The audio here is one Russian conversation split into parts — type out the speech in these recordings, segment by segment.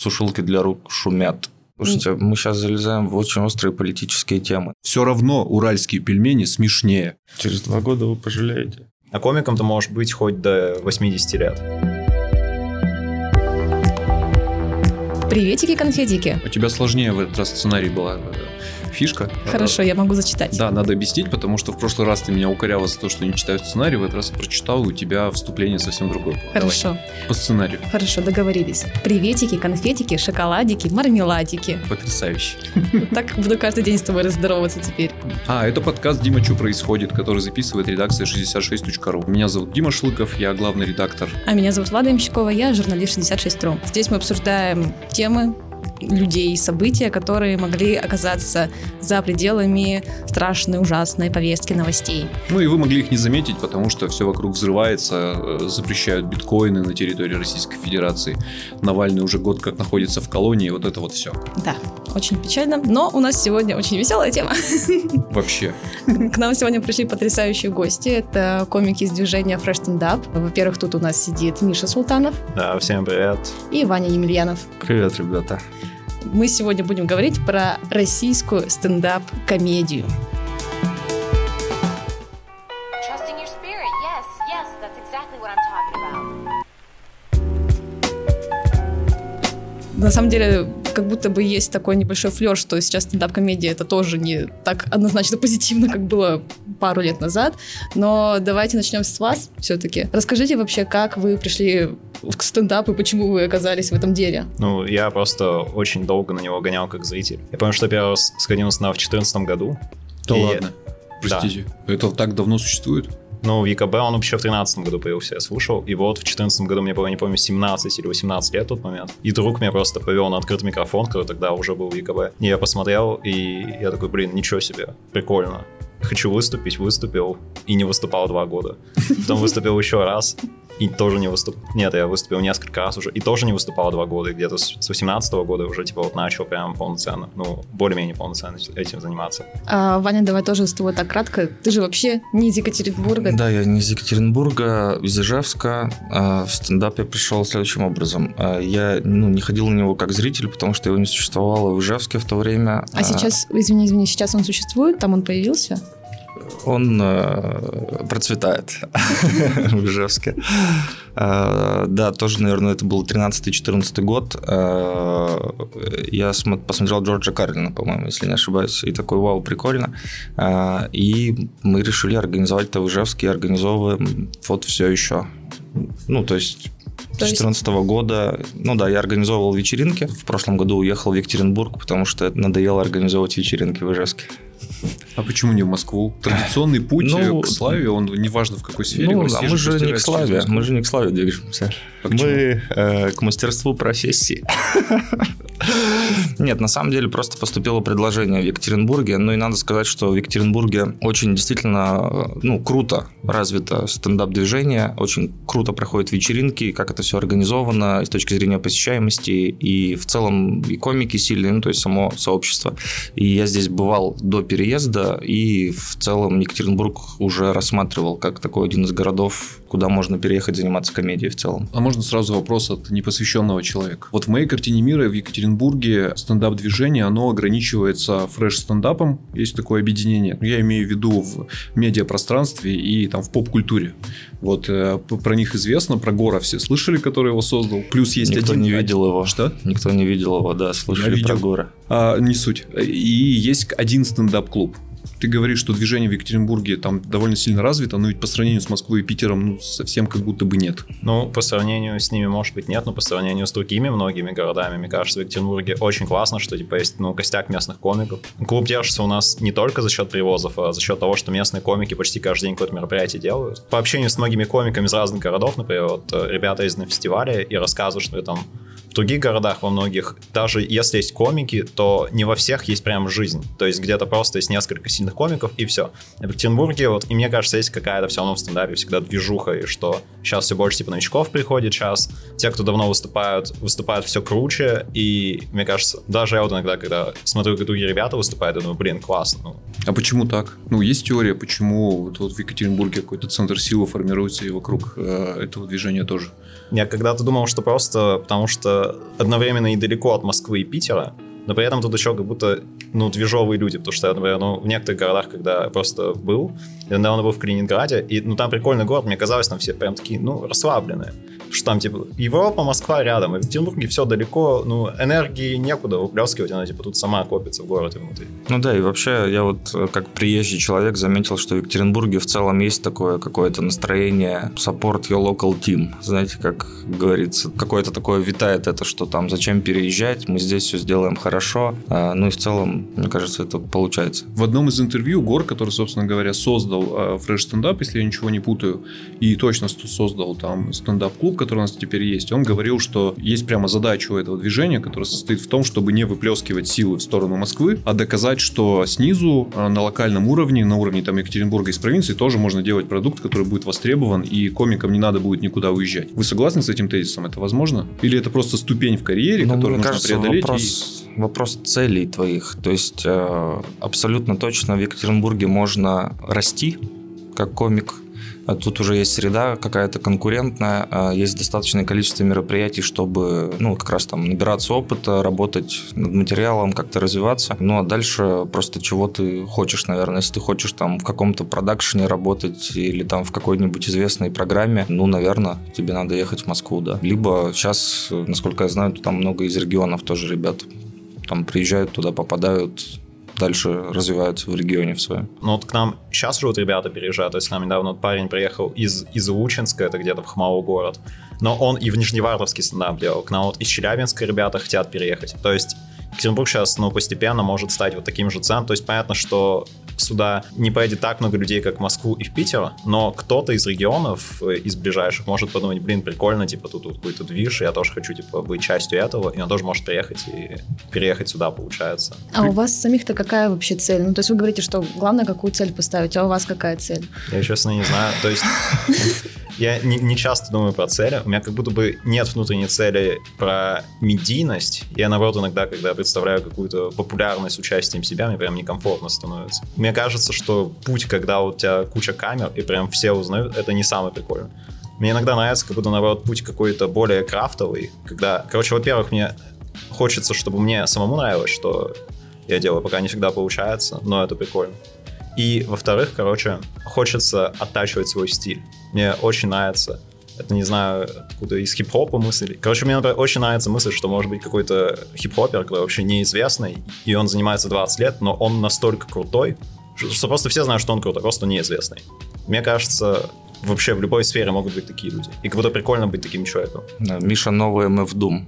Сушилки для рук шумят. Слушайте, мы сейчас залезаем в очень острые политические темы. Все равно уральские пельмени смешнее. Через два года вы пожалеете. А комиком ты можешь быть хоть до 80 лет. Приветики-конфетики. У тебя сложнее в этот раз сценарий была фишка. Хорошо, я могу зачитать. Да, надо объяснить, потому что в прошлый раз ты меня укоряла за то, что не читаю сценарий, в этот раз я прочитал, и у тебя вступление совсем другое. Хорошо, Давай, по сценарию. хорошо, договорились. Приветики, конфетики, шоколадики, мармеладики. Потрясающе. Так буду каждый день с тобой раздороваться теперь. А, это подкаст «Дима, что происходит», который записывает редакция 66.ru. Меня зовут Дима Шлыков, я главный редактор. А меня зовут Влада Ямщикова, я журналист 66.ru. Здесь мы обсуждаем темы, людей и события, которые могли оказаться за пределами страшной, ужасной повестки новостей. Ну и вы могли их не заметить, потому что все вокруг взрывается, э, запрещают биткоины на территории Российской Федерации. Навальный уже год как находится в колонии, вот это вот все. Да, очень печально, но у нас сегодня очень веселая тема. Вообще. К нам сегодня пришли потрясающие гости. Это комики из движения Fresh Stand Up. Во-первых, тут у нас сидит Миша Султанов Да, всем привет. и Ваня Емельянов. Привет, ребята. Мы сегодня будем говорить про российскую стендап-комедию. Yes, yes, exactly. На самом деле, как будто бы есть такой небольшой флер, что сейчас стендап-комедия это тоже не так однозначно позитивно, как было пару лет назад. Но давайте начнем с вас все-таки. Расскажите вообще, как вы пришли к стендапу и почему вы оказались в этом деле? Ну, я просто очень долго на него гонял как зритель. Я помню, что первый раз сходил на в 2014 году. Да И- ладно. Простите, это так давно существует? Ну, в ЕКБ он вообще в 2013 году появился, я слушал. И вот в 2014 году мне не помню, 17 или 18 лет в тот момент. И друг меня просто повел на открытый микрофон, который тогда уже был в ЕКБ. И я посмотрел, и я такой, блин, ничего себе, прикольно. Хочу выступить, выступил и не выступал два года. Потом выступил еще раз и тоже не выступал. Нет, я выступил несколько раз уже и тоже не выступал два года. И где-то с с 18 года уже типа вот начал прям полноценно, ну, более-менее полноценно этим заниматься. А, Ваня, давай тоже с тобой так кратко. Ты же вообще не из Екатеринбурга. Да, я не из Екатеринбурга, из Ижевска. А, В стендап я пришел следующим образом. А, Я ну, не ходил на него как зритель, потому что его не существовало в Ижевске в то время. А сейчас, извини, извини, сейчас он существует? Там он появился? Он э, процветает в Ижевске. Э, Да, тоже, наверное, это был 13-14 год. Э, Я смо- посмотрел Джорджа Карлина, по-моему, если не ошибаюсь, и такой, вау, прикольно. Э, И мы решили организовать это в Ижевске, и организовываем вот все еще. Ну, то есть... С То есть- 2014 года, ну да, я организовывал вечеринки. В прошлом году уехал в Екатеринбург, потому что надоело организовывать вечеринки в Ижевске. А почему не в Москву? Традиционный путь Ну, э, к славе, он неважно в какой сфере. в Ну, России а мы же не к славе, мы же не к славе движемся. А мы э, к мастерству профессии. Нет, на самом деле просто поступило предложение в Екатеринбурге. Ну и надо сказать, что в Екатеринбурге очень действительно э, ну, круто развито стендап-движение, очень круто проходят вечеринки, как это все организовано с точки зрения посещаемости, и в целом и комики сильные, ну то есть само сообщество. И я здесь бывал до переезда, и в целом Екатеринбург уже рассматривал как такой один из городов, куда можно переехать заниматься комедией в целом. А можно сразу вопрос от непосвященного человека? Вот в моей картине мира в Екатеринбурге стендап-движение, оно ограничивается фреш-стендапом, есть такое объединение. Я имею в виду в медиапространстве и там в поп-культуре. Вот э, про них известно, про Гора все слышали, который его создал. Плюс есть Никто один... не видел его. Что? Никто не видел его, да, слышали видел. про Гора. А, не суть. И есть один стендап-клуб. Ты говоришь, что движение в Екатеринбурге там довольно сильно развито, но ведь по сравнению с Москвой и Питером, ну, совсем как будто бы нет. Ну, по сравнению с ними, может быть, нет, но по сравнению с другими многими городами, мне кажется, в Екатеринбурге очень классно, что, типа, есть, ну, костяк местных комиков. Клуб держится у нас не только за счет привозов, а за счет того, что местные комики почти каждый день какое-то мероприятие делают. По общению с многими комиками из разных городов, например, вот э, ребята ездят на фестивале и рассказывают, что там в других городах, во многих, даже если есть комики, то не во всех есть прям жизнь. То есть где-то просто есть несколько сильных комиков, и все. В Екатеринбурге, вот, и мне кажется, есть какая-то все равно в стендапе всегда движуха, и что сейчас все больше типа новичков приходит сейчас, те, кто давно выступают, выступают все круче, и мне кажется, даже я вот иногда, когда смотрю, как другие ребята выступают, я думаю, блин, классно. Ну, А почему так? Ну, есть теория, почему вот, вот в Екатеринбурге какой-то центр силы формируется и вокруг э, этого движения тоже. Я когда-то думал, что просто потому что одновременно и далеко от Москвы и Питера, но при этом тут еще как будто, ну, движовые люди, потому что, например, ну, в некоторых городах, когда я просто был, я недавно был в Калининграде, и, ну, там прикольный город, мне казалось, там все прям такие, ну, расслабленные. Что там, типа, Европа, Москва рядом, и в Петербурге все далеко, ну, энергии некуда выплескивать, она, типа, тут сама копится в городе внутри. Ну да, и вообще я вот э, как приезжий человек заметил, что в Екатеринбурге в целом есть такое какое-то настроение support your local team. Знаете, как говорится, какое-то такое витает это, что там зачем переезжать, мы здесь все сделаем хорошо. А, ну и в целом, мне кажется, это получается. В одном из интервью Гор, который, собственно говоря, создал э, фреш стендап, если я ничего не путаю, и точно создал там стендап-клуб, который у нас теперь есть, он говорил, что есть прямо задача у этого движения, которая состоит в том, чтобы не выплескивать силы в сторону Москвы, а доказать, что снизу, а, на локальном уровне, на уровне там Екатеринбурга из провинции, тоже можно делать продукт, который будет востребован, и комикам не надо будет никуда уезжать. Вы согласны с этим тезисом? Это возможно? Или это просто ступень в карьере, Ну, которую нужно кажется, преодолеть? вопрос, вопрос целей твоих. То есть э, абсолютно точно в Екатеринбурге можно расти как комик. А Тут уже есть среда какая-то конкурентная, а есть достаточное количество мероприятий, чтобы, ну, как раз там набираться опыта, работать над материалом, как-то развиваться. Ну, а дальше просто чего ты хочешь, наверное. Если ты хочешь там в каком-то продакшене работать или там в какой-нибудь известной программе, ну, наверное, тебе надо ехать в Москву, да. Либо сейчас, насколько я знаю, там много из регионов тоже ребят там приезжают туда, попадают, дальше развиваются в регионе в своем. Ну вот к нам сейчас живут ребята переезжают, то есть к нам недавно вот парень приехал из, из Лучинска, это где-то в Хмао город, но он и в Нижневартовский стендап делал. К нам вот из Челябинска ребята хотят переехать. То есть Екатеринбург сейчас, ну, постепенно может стать вот таким же центром. То есть понятно, что сюда не поедет так много людей, как в Москву и в Питер, но кто-то из регионов, э, из ближайших, может подумать, блин, прикольно, типа, тут, тут какой-то движ, я тоже хочу, типа, быть частью этого, и он тоже может приехать и переехать сюда, получается. А у вас самих-то какая вообще цель? Ну, то есть вы говорите, что главное, какую цель поставить, а у вас какая цель? Я, честно, не знаю. То есть я не, не часто думаю про цели. У меня как будто бы нет внутренней цели про медийность. Я, наоборот, иногда, когда представляю какую-то популярность участием себя, мне прям некомфортно становится. Мне кажется, что путь, когда у тебя куча камер, и прям все узнают, это не самый прикольный. Мне иногда нравится, как будто, наоборот, путь какой-то более крафтовый, когда, короче, во-первых, мне хочется, чтобы мне самому нравилось, что я делаю, пока не всегда получается, но это прикольно. И, во-вторых, короче, хочется оттачивать свой стиль. Мне очень нравится, это не знаю, откуда из хип-хопа мысль. Короче, мне, например, очень нравится мысль, что может быть какой-то хип-хопер, который вообще неизвестный, и он занимается 20 лет, но он настолько крутой, что, просто все знают, что он крутой, просто неизвестный. Мне кажется, вообще в любой сфере могут быть такие люди. И как будто прикольно быть таким человеком. Да, Миша новый MF Doom.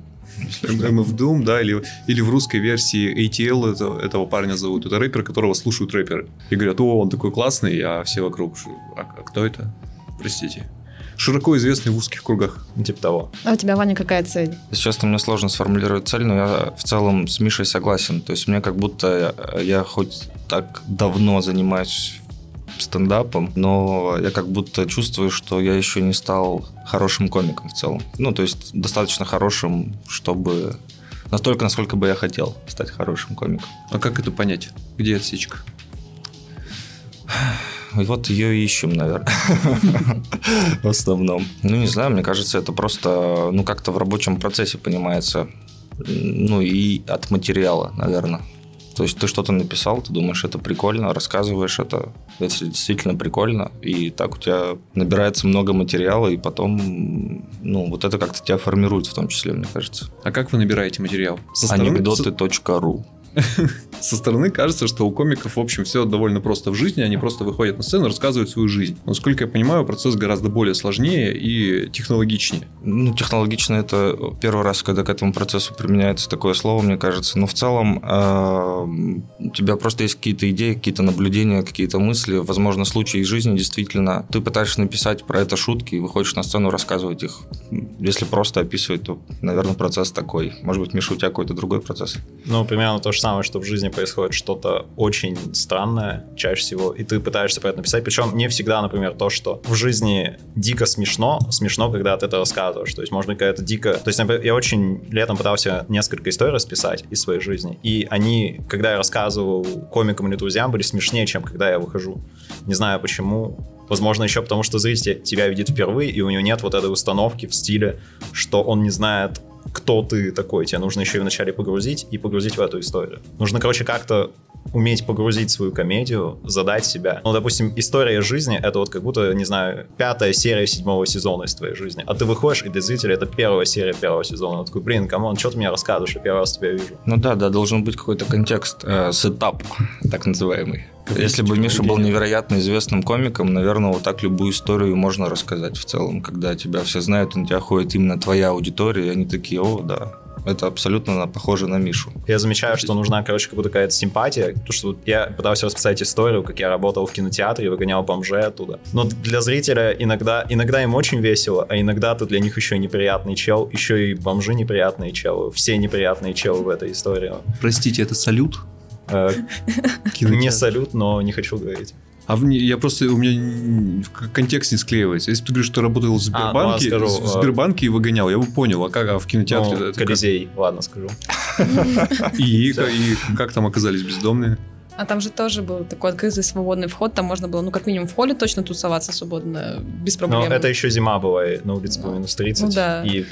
MF Doom, да, или, или в русской версии ATL это- этого парня зовут. Это рэпер, которого слушают рэперы. И говорят, о, он такой классный, а все вокруг, «Ш- а, а кто это? Простите. Широко известный в узких кругах. Типа того. А у тебя, Ваня, какая цель? Честно, мне сложно сформулировать цель, но я в целом с Мишей согласен. То есть мне как будто я хоть так давно занимаюсь стендапом, но я как будто чувствую, что я еще не стал хорошим комиком в целом. Ну, то есть достаточно хорошим, чтобы... Настолько, насколько бы я хотел стать хорошим комиком. А как это понять? Где отсечка? Вот ее и ищем, наверное. В основном. Ну, не знаю, мне кажется, это просто, ну, как-то в рабочем процессе понимается. Ну, и от материала, наверное. То есть ты что-то написал, ты думаешь, это прикольно, рассказываешь это, это действительно прикольно, и так у тебя набирается много материала, и потом, ну, вот это как-то тебя формирует в том числе, мне кажется. А как вы набираете материал? Со Анекдоты.ру Со стороны кажется, что у комиков, в общем, все довольно просто в жизни. Они просто выходят на сцену и рассказывают свою жизнь. Но, насколько я понимаю, процесс гораздо более сложнее и технологичнее. Ну, технологично это первый раз, когда к этому процессу применяется такое слово, мне кажется. Но в целом э, у тебя просто есть какие-то идеи, какие-то наблюдения, какие-то мысли, возможно, случаи из жизни действительно. Ты пытаешься написать про это шутки и выходишь на сцену рассказывать их. Если просто описывать, то, наверное, процесс такой. Может быть, Миша, у тебя какой-то другой процесс? Ну, примерно то же самое, что в жизни происходит что-то очень странное чаще всего, и ты пытаешься про это написать. Причем не всегда, например, то, что в жизни дико смешно, смешно, когда ты это рассказываешь. То есть, может быть, какая-то дико... То есть, например, я очень летом пытался несколько историй расписать из своей жизни, и они, когда я рассказывал комикам или друзьям, были смешнее, чем когда я выхожу. Не знаю почему. Возможно, еще потому, что зритель тебя видит впервые, и у него нет вот этой установки в стиле, что он не знает, кто ты такой. Тебе нужно еще и вначале погрузить и погрузить в эту историю. Нужно, короче, как-то уметь погрузить свою комедию, задать себя. Ну, допустим, история жизни — это вот как будто, не знаю, пятая серия седьмого сезона из твоей жизни. А ты выходишь, и для зрителя это первая серия первого сезона. Он такой, блин, come on, что ты мне рассказываешь? Я первый раз тебя вижу. Ну да, да, должен быть какой-то контекст, э, сетап, так называемый. Если бы Миша был невероятно известным комиком, наверное, вот так любую историю можно рассказать в целом, когда тебя все знают, и на тебя ходит именно твоя аудитория, и они такие, о, да, это абсолютно похоже на Мишу. Я замечаю, что нужна, короче, как будто какая-то симпатия. Потому что я пытался расписать историю, как я работал в кинотеатре и выгонял бомжей оттуда. Но для зрителя иногда, иногда им очень весело, а иногда ты для них еще и неприятный чел, еще и бомжи неприятные челы. Все неприятные челы в этой истории. Простите, это салют? Э. Не салют, но не хочу говорить. А в, я просто, у меня контекст не склеивается. Если ты говоришь, что работал в А, ну, а Сбербанке, скажу, в а- Сбербанке и выгонял, я бы понял, а как а в кинотеатре? Ну, это как? Колизей, ладно скажу. И, и как там оказались бездомные? А там же тоже был такой открытый свободный вход, там можно было, ну, как минимум в холле точно тусоваться свободно, без Но проблем. это еще зима была, на улице было минус 30. Ну да. И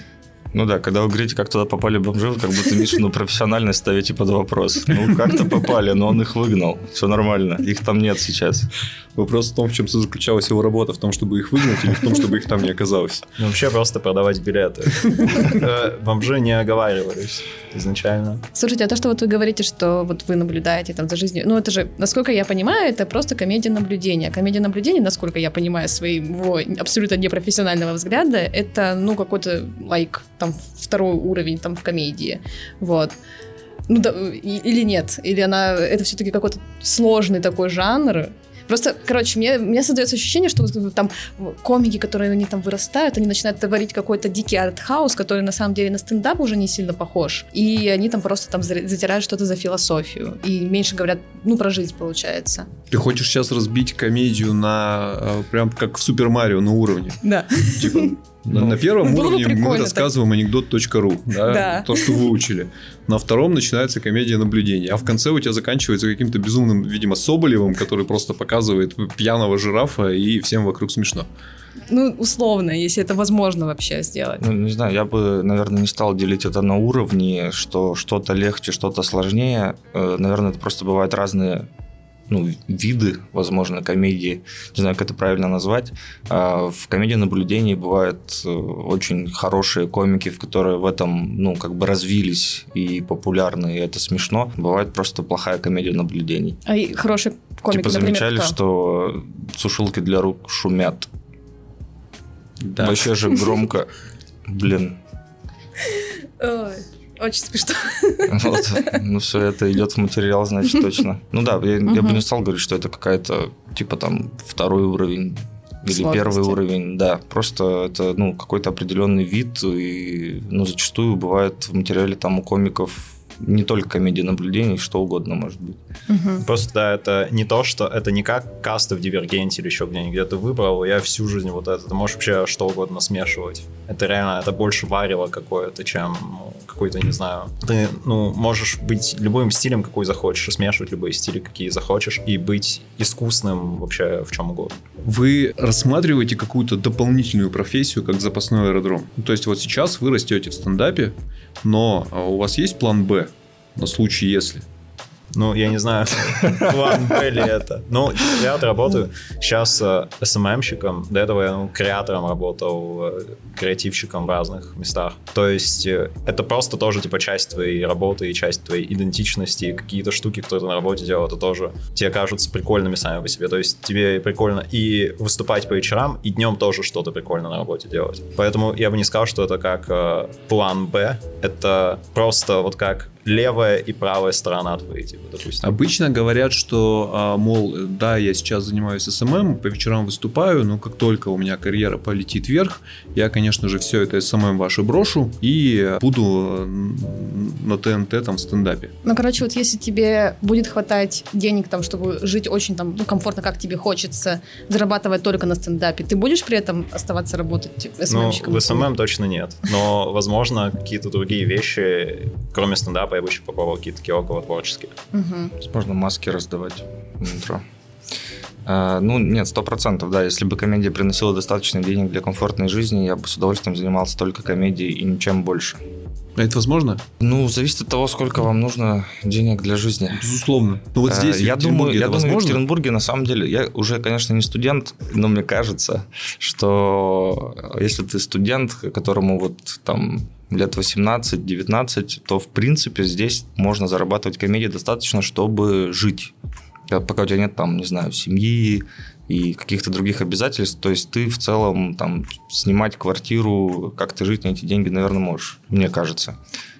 Ну да, когда вы говорите, как туда попали бомжи, вы как будто Мишину профессиональность ставите под вопрос. Ну, как-то попали, но он их выгнал. Все нормально. Их там нет сейчас. Вопрос в том, в чем заключалась его работа, в том, чтобы их выгнать, или в том, чтобы их там не оказалось. ну, вообще просто продавать билеты. Э, Бомжи не оговаривались изначально. Слушайте, а то, что вот вы говорите, что вот вы наблюдаете там за жизнью, ну это же, насколько я понимаю, это просто комедия наблюдения. Комедия наблюдения, насколько я понимаю своего абсолютно непрофессионального взгляда, это, ну, какой-то, лайк, там, второй уровень там в комедии. Вот. Ну, да, или нет, или она, это все-таки какой-то сложный такой жанр, Просто, короче, мне, меня создается ощущение, что вот там комики, которые они там вырастают, они начинают творить какой-то дикий арт-хаус, который на самом деле на стендап уже не сильно похож. И они там просто там затирают что-то за философию. И меньше говорят, ну, про жизнь получается. Ты хочешь сейчас разбить комедию на э, прям как в Супер Марио на уровни. Да. Типа, на, на первом Было бы уровне мы рассказываем анекдот.ру, да, Да. то, что выучили. На втором начинается комедия наблюдения, а в конце у тебя заканчивается каким-то безумным, видимо, Соболевым, который просто показывает пьяного жирафа и всем вокруг смешно. Ну, условно, если это возможно вообще сделать. Ну, не знаю, я бы, наверное, не стал делить это на уровни, что что-то легче, что-то сложнее. Э, Наверное, это просто бывают разные ну, виды, возможно, комедии. Не знаю, как это правильно назвать. А В комедии наблюдений бывают э, очень хорошие комики, в которые в этом, ну, как бы развились и популярны, и это смешно. Бывает просто плохая комедия наблюдений. А и хорошие комики, типа например, замечали, кто? что сушилки для рук шумят. Да. Вообще же громко. Блин, Ой, очень смешно. Вот. Ну, все это идет в материал, значит, точно. Ну да, я, я бы не стал говорить, что это какая-то, типа, там, второй уровень или Сложности. первый уровень, да. Просто это, ну, какой-то определенный вид, и, ну, зачастую бывает в материале там у комиков не только комедии наблюдений, что угодно может быть. Мгм. Просто да, это не то, что это не как касты в Дивергенте или еще где-нибудь, где ты выбрал, я всю жизнь вот это. Ты можешь вообще что угодно смешивать. Это реально, это больше варево какое-то, чем ну, какой-то, не знаю. Ты, ну, можешь быть любым стилем, какой захочешь, и смешивать любые стили, какие захочешь, и быть искусным вообще в чем угодно. Вы рассматриваете какую-то дополнительную профессию, как запасной аэродром? Ну, то есть, вот сейчас вы растете в стендапе, но а, у вас есть план «Б» на случай если? Ну, я не знаю, план Б ли это. Ну, я вот работаю сейчас э, SMM-щиком. До этого я ну, креатором работал, э, креативщиком в разных местах. То есть э, это просто тоже типа часть твоей работы и часть твоей идентичности. И Какие-то штуки, ты на работе делал, это тоже тебе кажутся прикольными сами по себе. То есть тебе прикольно и выступать по вечерам, и днем тоже что-то прикольно на работе делать. Поэтому я бы не сказал, что это как э, план Б. Это просто вот как левая и правая сторона твоей, типа, допустим. Обычно говорят, что, а, мол, да, я сейчас занимаюсь SMM, по вечерам выступаю, но как только у меня карьера полетит вверх, я, конечно же, все это SMM ваше брошу и буду на ТНТ там в стендапе. Ну, короче, вот если тебе будет хватать денег там, чтобы жить очень там, ну, комфортно, как тебе хочется, зарабатывать только на стендапе, ты будешь при этом оставаться работать типа, Ну, SMM щиком? в SMM точно нет. Но, возможно, какие-то другие вещи, кроме стендапа, я бы еще попробовал какие-то такие около творческие. Мгм. Возможно, маски раздавать в метро. А, ну, нет, сто процентов, да. Если бы комедия приносила достаточно денег для комфортной жизни, я бы с удовольствием занимался только комедией и ничем больше. А это возможно? Ну, зависит от того, сколько вам нужно денег для жизни. Безусловно. Ну вот Э, здесь, в я думаю, я думаю, в возможно? Екатеринбурге на самом деле, я уже, конечно, не студент, но мне кажется, что если ты студент, которому вот там лет 18-19, то в принципе здесь можно зарабатывать комедии достаточно, чтобы жить. Э, Пока у тебя нет там, не знаю, семьи и каких-то других обязательств, то есть ты в целом там снимать квартиру, как-то жить на эти деньги, наверное, можешь, мне кажется.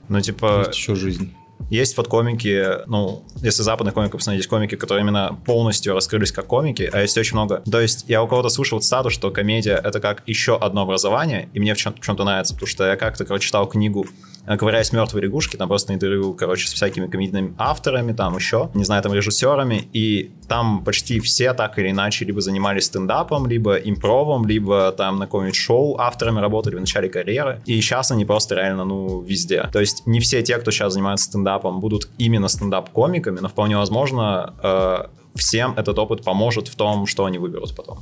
Ну, типа, Есть еще жизнь. Есть вот комики, ну, если западных комиков посмотреть, есть комики, которые именно полностью раскрылись как комики, а есть очень много. То есть я у кого-то слышал цитату, что комедия — это как еще одно образование, и мне в, чем- в чем-то нравится, потому что я как-то, короче, читал книгу э, «Ковыряясь мертвой лягушки», там просто интервью, короче, с всякими комедийными авторами, там еще, не знаю, там режиссерами, и там почти все так или иначе либо занимались стендапом, либо импровом, либо там на каком-нибудь шоу авторами работали в начале карьеры, и сейчас они просто реально, ну, везде. То есть не все те, кто сейчас занимается стендапом, будут именно стендап-комиками, но вполне возможно, э, всем этот опыт поможет в том, что они выберут потом.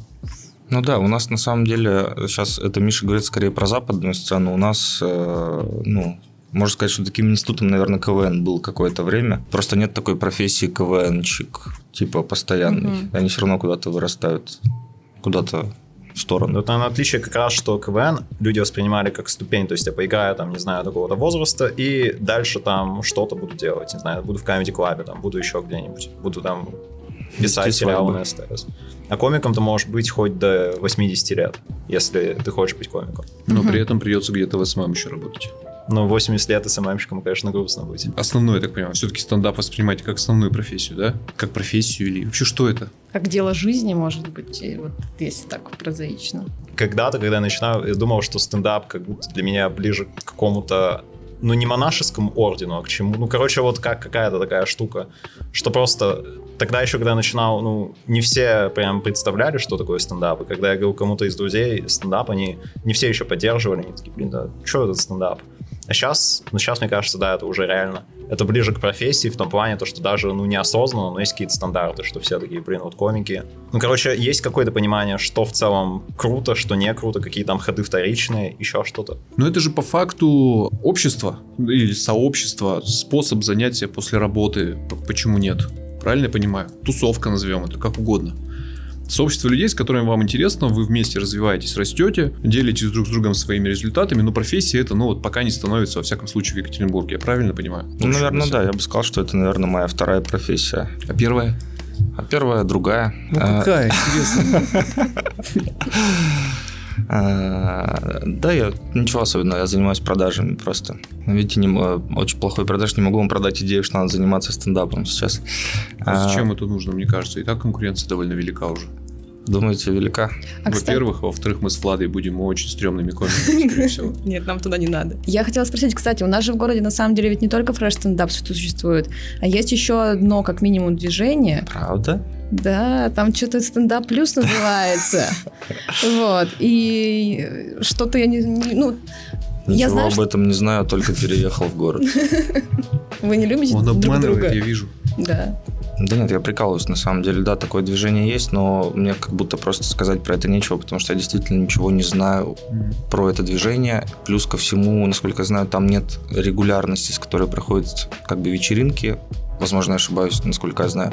Ну да, у нас на самом деле сейчас это Миша говорит скорее про западную сцену. У нас, э, ну, можно сказать, что таким институтом, наверное, КВН был какое-то время. Просто нет такой профессии КВНчик, типа постоянный. Мгм. Они все равно куда-то вырастают, куда-то сторону. Вот, наверное, отличие как раз, что КВН люди воспринимали как ступень, то есть я поиграю там, не знаю, до какого-то возраста, и дальше там что-то буду делать, не знаю, буду в Comedy Club, там, буду еще где-нибудь, буду там писать сериалы на СТС. А комиком ты можешь быть хоть до 80 лет, если ты хочешь быть комиком. Но при этом придется где-то в SMM еще работать. Но 80 лет SMM щиком, конечно, грустно быть. Основное, я так понимаю, все-таки стендап воспринимаете как основную профессию, да? Как профессию или вообще что это? Как дело жизни, может быть, и вот если так прозаично. когда-то, когда я начинал, я думал, что стендап как будто для меня ближе к какому-то ну, не монашескому ордену, а к чему. Ну, короче, вот как какая-то такая штука, что просто тогда еще, когда начинал, ну, не все прям представляли, что такое стендап. И когда я говорил кому-то из друзей стендап, они не все еще поддерживали, они такие, блин, да что этот стендап? А сейчас, ну, сейчас, мне кажется, да, это уже реально. Это ближе к профессии в том плане, то, что даже, ну, неосознанно, но есть какие-то стандарты, что все такие, блин, вот комики. Ну, короче, есть какое-то понимание, что в целом круто, что не круто, какие там ходы вторичные, еще что-то. Но это же по факту общество или сообщество, способ занятия после работы. Почему нет? Правильно я понимаю? Тусовка назовем это, как угодно. Сообщество людей, с которыми вам интересно, вы вместе развиваетесь, растете, делитесь друг с другом своими результатами, но профессия это, ну вот пока не становится, во всяком случае, в Екатеринбурге. Я правильно понимаю? Ну, наверное, да. Я бы сказал, что это, наверное, моя вторая профессия. А первая? А первая другая. Ну А, какая, интересно. а, Да, я ничего особенного, я занимаюсь продажами просто. Видите, не м- очень плохой продаж, не могу вам продать идею, что надо заниматься стендапом сейчас. А А, зачем это нужно, мне кажется? И так конкуренция довольно велика уже. Думаете, велика? А, Во-первых, а во-вторых, мы с Владой будем очень стрёмными комиками, скорее всего. Нет, нам туда не надо. Я хотела спросить, кстати, у нас же в городе на самом деле ведь не только фреш-стендап существует, а есть еще одно, как минимум, движение. Правда? Да, там что-то стендап плюс называется. Вот. И что-то я не... Ну, я Ничего знаю, об этом не знаю, только переехал в город. вы не любите Он друг обманывает, друга. я вижу. Да. Да нет, я прикалываюсь, на самом деле. Да, такое движение есть, но мне как будто просто сказать про это нечего, потому что я действительно ничего не знаю про это движение. Плюс ко всему, насколько я знаю, там нет регулярности, с которой проходят как бы вечеринки. Возможно, я ошибаюсь, насколько я знаю.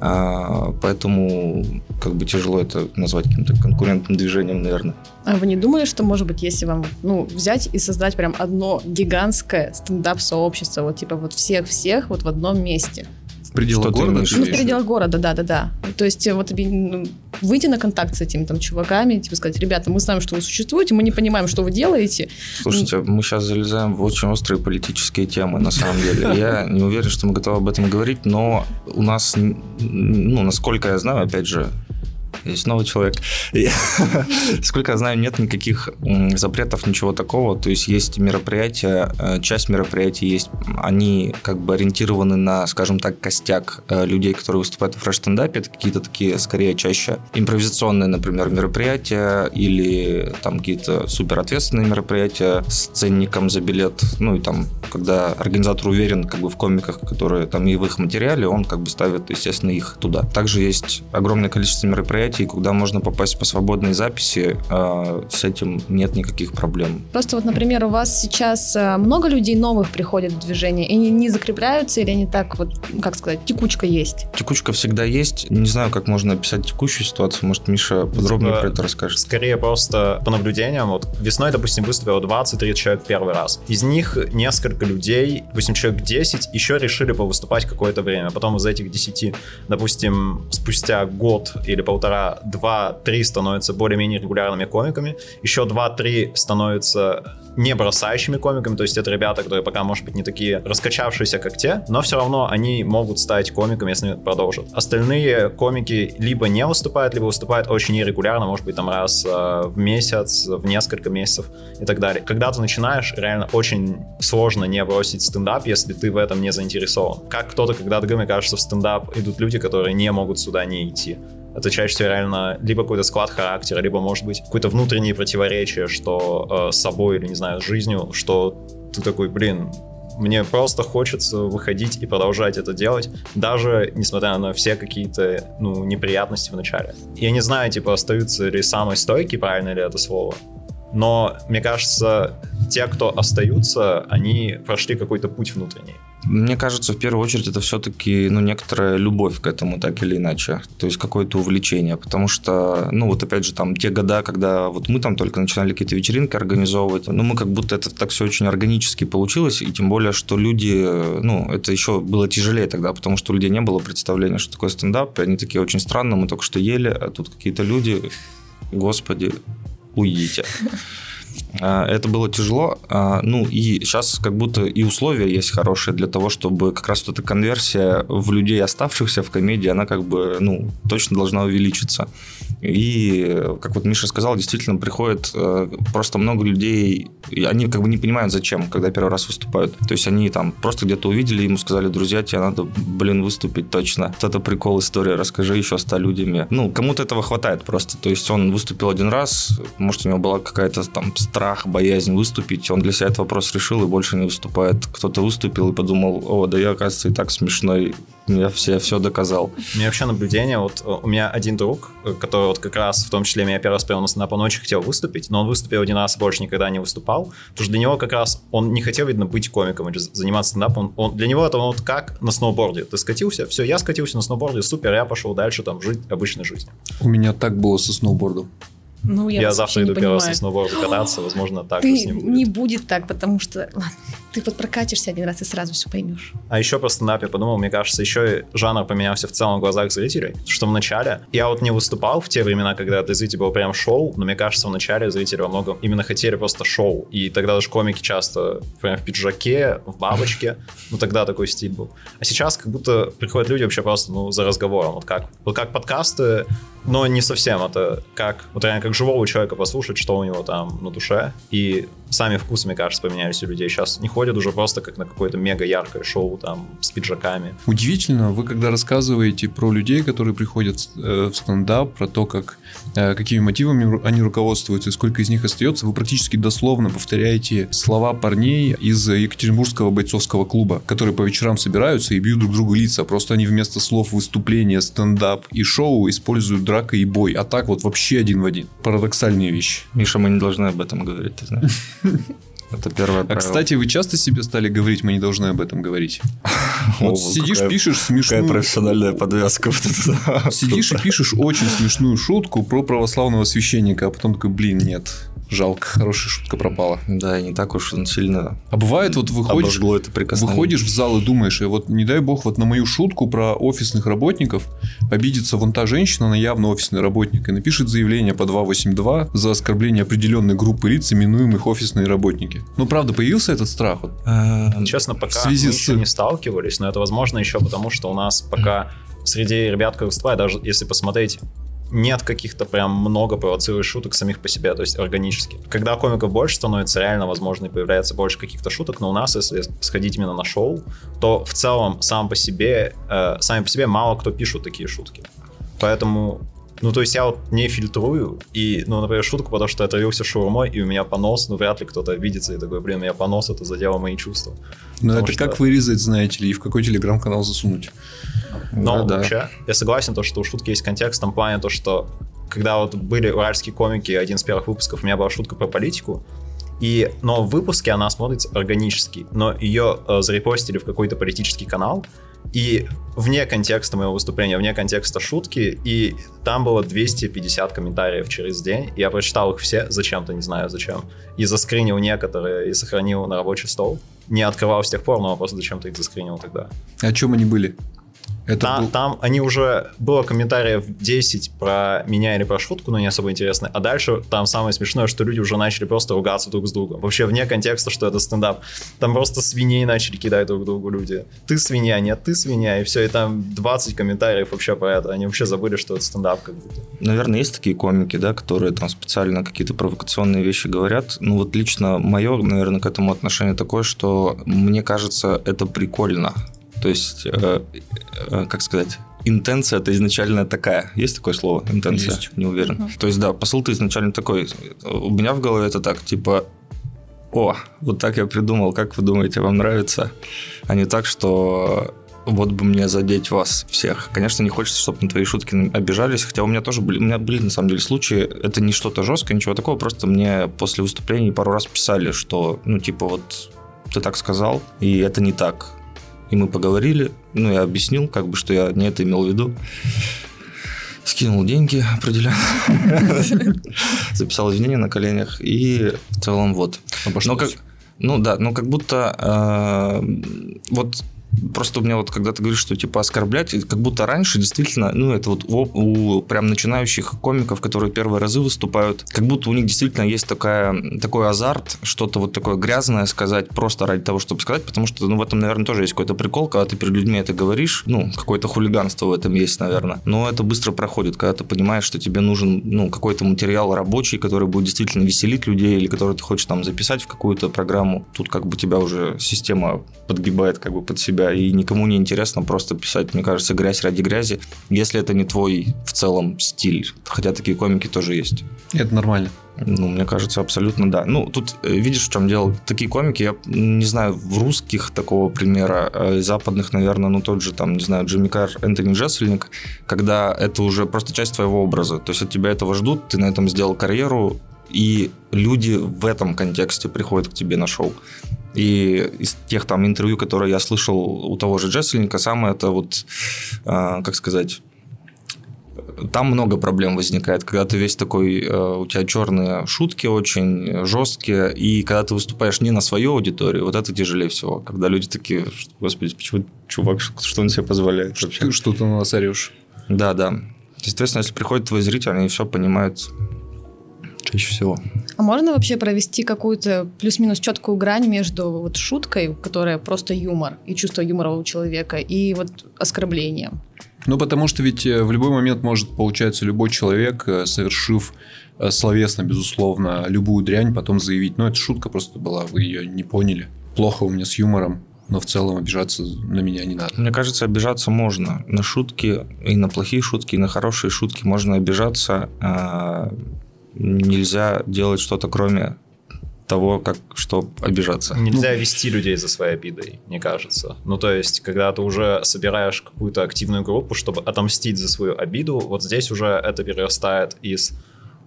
А, поэтому как бы тяжело это назвать каким-то конкурентным движением, наверное. А вы не думали, что, может быть, если вам, ну, взять и создать прям одно гигантское стендап-сообщество, вот типа вот всех-всех вот в одном месте? В пределах Что города? Ну, в пределах города, да-да-да. То есть э, вот ну, выйти на контакт с этими там чуваками, типа сказать, ребята, мы знаем, что вы существуете, мы не понимаем, что вы делаете. Слушайте, мы сейчас залезаем в очень острые политические темы, на самом деле. Я не уверен, что мы готовы об этом говорить, но у нас, ну, насколько я знаю, опять же, Есть новый человек. Сколько я знаю, нет никаких запретов, ничего такого. То есть есть мероприятия, э, часть мероприятий есть, они как бы ориентированы на, скажем так, костяк э, людей, которые выступают в фреш-стендапе. Это какие-то такие, скорее, чаще импровизационные, например, мероприятия или там какие-то супер ответственные мероприятия с ценником за билет. Ну и там, когда организатор уверен как бы в комиках, которые там и в их материале, он как бы ставит, естественно, их туда. Также есть огромное количество мероприятий, куда можно попасть по свободной записи. э, С этим нет никаких проблем. Просто вот, например, у вас сейчас э, много людей новых приходят в движение, и они не закрепляются, или они так вот, как сказать, текучка есть? Текучка всегда есть. Не знаю, как можно описать текущую ситуацию. Может, Миша подробнее Типа, про это расскажет. Скорее просто по наблюдениям, вот весной, допустим, выступило 20-30 человек первый раз. Из них несколько людей, допустим, человек 10, еще решили повыступать какое-то время. Потом из этих 10, допустим, спустя год или полтора, 2-3 становятся более-менее регулярными комиками, еще 2-3 становятся не бросающими комиками, то есть это ребята, которые пока, может быть, не такие раскачавшиеся, как те, но все равно они могут стать комиками, если продолжат. Остальные комики либо не выступают, либо выступают очень нерегулярно, может быть, там раз э, в месяц, в несколько месяцев и так далее. Когда ты начинаешь, реально очень сложно не бросить стендап, если ты в этом не заинтересован. Как кто-то когда-то мне кажется, в стендап идут люди, которые не могут сюда не идти. Это чаще реально либо какой-то склад характера, либо, может быть, какое-то внутреннее противоречие, что э, с собой или, не знаю, с жизнью, что ты такой, блин, мне просто хочется выходить и продолжать это делать, даже несмотря на все какие-то, ну, неприятности в начале. Я не знаю, типа, остаются ли самые стойкие, правильно ли это слово, но, мне кажется, те, кто остаются, они прошли какой-то путь внутренний. Мне кажется, в первую очередь это все-таки ну, некоторая любовь к этому, так или иначе. То есть какое-то увлечение. Потому что, ну вот опять же, там те года, когда вот мы там только начинали какие-то вечеринки организовывать, ну мы как будто это так все очень органически получилось. И тем более, что люди, ну это еще было тяжелее тогда, потому что у людей не было представления, что такое стендап. И они такие очень странно, мы только что ели, а тут какие-то люди, господи, уйдите. А, Это было тяжело. А, Ну и сейчас как будто и условия есть хорошие для того, чтобы как раз вот эта конверсия в людей, оставшихся в комедии, она как бы, ну, точно должна увеличиться. И, как вот Миша сказал, действительно приходит э, просто много людей, и они как бы не понимают, зачем, когда первый раз выступают. То есть они там просто где-то увидели, ему сказали, друзья, тебе надо, блин, выступить точно. Вот это прикол, история, расскажи еще ста людьми. Ну, кому-то этого хватает просто. То есть он выступил один раз, может, у него была какая-то там страх, боязнь выступить, он для себя этот вопрос решил и больше не выступает. Кто-то выступил и подумал, о, да я, оказывается, и так смешной, я все, все доказал. У меня вообще наблюдение, вот э, у меня один друг, э, который вот как раз, в том числе, меня первый раз привел на стендап, он очень хотел выступить, но он выступил один раз больше никогда не выступал, потому что для него как раз, он не хотел, видно, быть комиком или заниматься стендапом, он, для него это вот как на сноуборде, ты скатился, все, я скатился на сноуборде, супер, я пошел дальше там жить обычной жизнью. У меня так было со сноубордом. Ну, Я, вас завтра иду первый раз сноуборде кататься, возможно, так же Ты с ним будет. не будет так, потому что, ладно, ты вот прокатишься один раз и сразу все поймешь. А еще про стендап я подумал, мне кажется, еще и жанр поменялся в целом в глазах зрителей, что в начале, я вот не выступал в те времена, когда для зрителей было прям шоу, но мне кажется, в начале зрители во многом именно хотели просто шоу, и тогда даже комики часто прям в пиджаке, в бабочке, ну тогда такой стиль был. А сейчас как будто приходят люди вообще просто, ну, за разговором, вот как, вот как подкасты, но не совсем, это как, вот реально как живого человека послушать, что у него там на душе, и сами вкусы, мне кажется, поменялись у людей. Сейчас не ходят уже просто как на какое-то мега яркое шоу там с пиджаками. Удивительно, вы когда рассказываете про людей, которые приходят э, в стендап, про то, как, какими мотивами они руководствуются и сколько из них остается, вы практически дословно повторяете слова парней из Екатеринбургского бойцовского клуба, которые по вечерам собираются и бьют друг другу лица. Просто они вместо слов выступления, стендап и шоу используют драка и бой. А так вот вообще один в один. Парадоксальные вещи. Миша, мы не должны об этом говорить, ты знаешь. Это первое А, правило. кстати, вы часто себе стали говорить, мы не должны об этом говорить? Вот сидишь, какая- пишешь Какая смешную... профессиональная подвязка. Сидишь и пишешь очень смешную шутку про православного священника, а потом такой, блин, нет, жалко, хорошая шутка пропала. Да, и не так уж он сильно А бывает, вот выходишь, обожгло это выходишь в зал и думаешь, и вот не дай бог, вот на мою шутку про офисных работников обидится вон та женщина, она явно офисный работник, и напишет заявление по 282 за оскорбление определенной группы лиц, именуемых офисные работники. Ну, правда, появился этот страх? Вот. Э, Честно, пока В связи мы с- еще не сталкивались, но это возможно еще потому, что у нас пока среди ребят, выступают, даже если посмотреть нет каких-то прям много провоцирующих шуток самих по себе, то есть органически. Когда комиков больше становится, реально, возможно, и появляется больше каких-то шуток, но у нас, если сходить именно на шоу, то в целом сам по себе, э, сами по себе мало кто пишут такие шутки. Поэтому ну, то есть я вот не фильтрую, и, ну, например, шутку, потому что я травился шаурмой, и у меня понос, ну, вряд ли кто-то обидится и такой, блин, у меня понос, это задело мои чувства. Ну, это что... как вырезать, знаете ли, и в какой телеграм-канал засунуть. Но да, вообще, да. я согласен, то, что у шутки есть контекст в том плане, то, что когда вот были уральские комики, один из первых выпусков, у меня была шутка про политику, и, но в выпуске она смотрится органически, но ее э, зарепостили в какой-то политический канал, и вне контекста моего выступления, вне контекста шутки, и там было 250 комментариев через день, я прочитал их все, зачем-то, не знаю зачем, и заскринил некоторые, и сохранил на рабочий стол. Не открывал с тех пор, но просто зачем-то их заскринил тогда. О чем они были? Это там, был... там они уже... Было комментариев 10 про меня или про шутку, но не особо интересно. А дальше там самое смешное, что люди уже начали просто ругаться друг с другом. Вообще вне контекста, что это стендап. Там просто свиней начали кидать друг другу люди. Ты свинья, нет, ты свинья. И все, и там 20 комментариев вообще про это. Они вообще забыли, что это стендап как будто. Наверное, есть такие комики, да, которые там специально какие-то провокационные вещи говорят. Ну вот лично мое, наверное, к этому отношение такое, что мне кажется, это прикольно. То есть, э, э, как сказать, интенция это изначально такая. Есть такое слово? Интенция? Есть. Не уверен. uh То есть, да, посыл-то изначально такой. У меня в голове это так, типа, о, вот так я придумал, как вы думаете, вам нравится? А не так, что вот бы мне задеть вас всех. Конечно, не хочется, чтобы на твои шутки обижались, хотя у меня тоже были, у меня были на самом деле случаи, это не что-то жесткое, ничего такого, просто мне после выступлений пару раз писали, что, ну, типа, вот ты так сказал, и это не так. И мы поговорили, ну, я объяснил, как бы, что я не это имел в виду. Скинул деньги определенно. Записал извинения на коленях. И в целом вот. Но как, ну да, но как будто э, вот Просто у меня вот, когда ты говоришь, что типа оскорблять, как будто раньше действительно, ну, это вот у, у прям начинающих комиков, которые первые разы выступают, как будто у них действительно есть такая, такой азарт, что-то вот такое грязное сказать просто ради того, чтобы сказать, потому что, ну, в этом, наверное, тоже есть какой-то прикол, когда ты перед людьми это говоришь, ну, какое-то хулиганство в этом есть, наверное. Но это быстро проходит, когда ты понимаешь, что тебе нужен, ну, какой-то материал рабочий, который будет действительно веселить людей, или который ты хочешь там записать в какую-то программу. Тут как бы тебя уже система подгибает как бы под себя и никому не интересно просто писать, мне кажется, грязь ради грязи, если это не твой в целом стиль. Хотя такие комики тоже есть. Это нормально. Ну, мне кажется, абсолютно да. Ну, тут э, видишь, в чем дело. Такие комики, я не знаю, в русских такого примера, а западных, наверное, ну, тот же, там, не знаю, Джимми Карр, Энтони Джессельник, когда это уже просто часть твоего образа. То есть от тебя этого ждут, ты на этом сделал карьеру, и люди в этом контексте приходят к тебе на шоу. И из тех там интервью, которые я слышал у того же Джессельника, самое это вот, э, как сказать, там много проблем возникает, когда ты весь такой, э, у тебя черные шутки очень жесткие, и когда ты выступаешь не на свою аудиторию, вот это тяжелее всего. Когда люди такие, господи, почему чувак, что он себе позволяет вообще? Что ты на нас орешь? Да, да. Естественно, если приходит твой зритель, они все понимают чаще всего. А можно вообще провести какую-то плюс-минус четкую грань между вот шуткой, которая просто юмор, и чувство юмора у человека, и вот оскорблением? Ну, потому что ведь э, в любой момент может, получается, любой человек, э, совершив э, словесно, безусловно, любую дрянь, потом заявить, ну, это шутка просто была, вы ее не поняли. Плохо у меня с юмором, но в целом обижаться на меня не надо. Мне кажется, обижаться можно. На шутки, и на плохие шутки, и на хорошие шутки можно обижаться. Нельзя делать что-то кроме того, как что обижаться. Нельзя ну, вести людей за своей обидой, мне кажется. Ну, то есть, когда ты уже собираешь какую-то активную группу, чтобы отомстить за свою обиду, вот здесь уже это перерастает из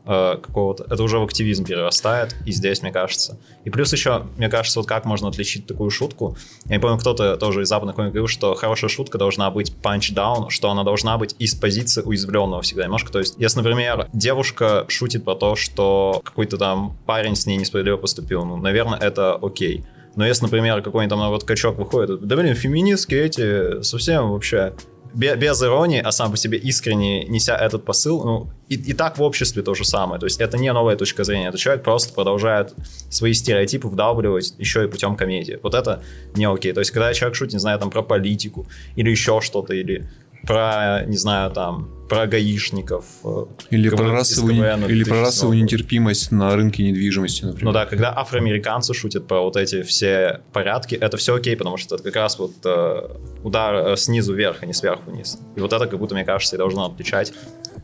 Э, какого-то, это уже в активизм перерастает, и здесь, мне кажется. И плюс еще, мне кажется, вот как можно отличить такую шутку. Я не помню, кто-то тоже из западных говорил, что хорошая шутка должна быть punch-down, что она должна быть из позиции уязвленного всегда немножко. То есть, если, например, девушка шутит про то, что какой-то там парень с ней несправедливо поступил, ну, наверное, это окей. Но если, например, какой-нибудь там вот качок выходит, да блин, феминистки эти совсем вообще без иронии, а сам по себе искренне неся этот посыл, ну, и, и так в обществе то же самое. То есть это не новая точка зрения. Этот человек просто продолжает свои стереотипы вдалбливать еще и путем комедии. Вот это не окей. То есть когда человек шутит, не знаю, там про политику или еще что-то, или про, не знаю, там, про гаишников. э, Или про расовую, или про 2007 расовую нетерпимость на рынке недвижимости, например. Ну да, когда афроамериканцы шутят про вот эти все порядки, это все окей, потому что это как раз вот э, удар э, снизу вверх, а не сверху вниз. И вот это, как будто, мне кажется, и должно отличать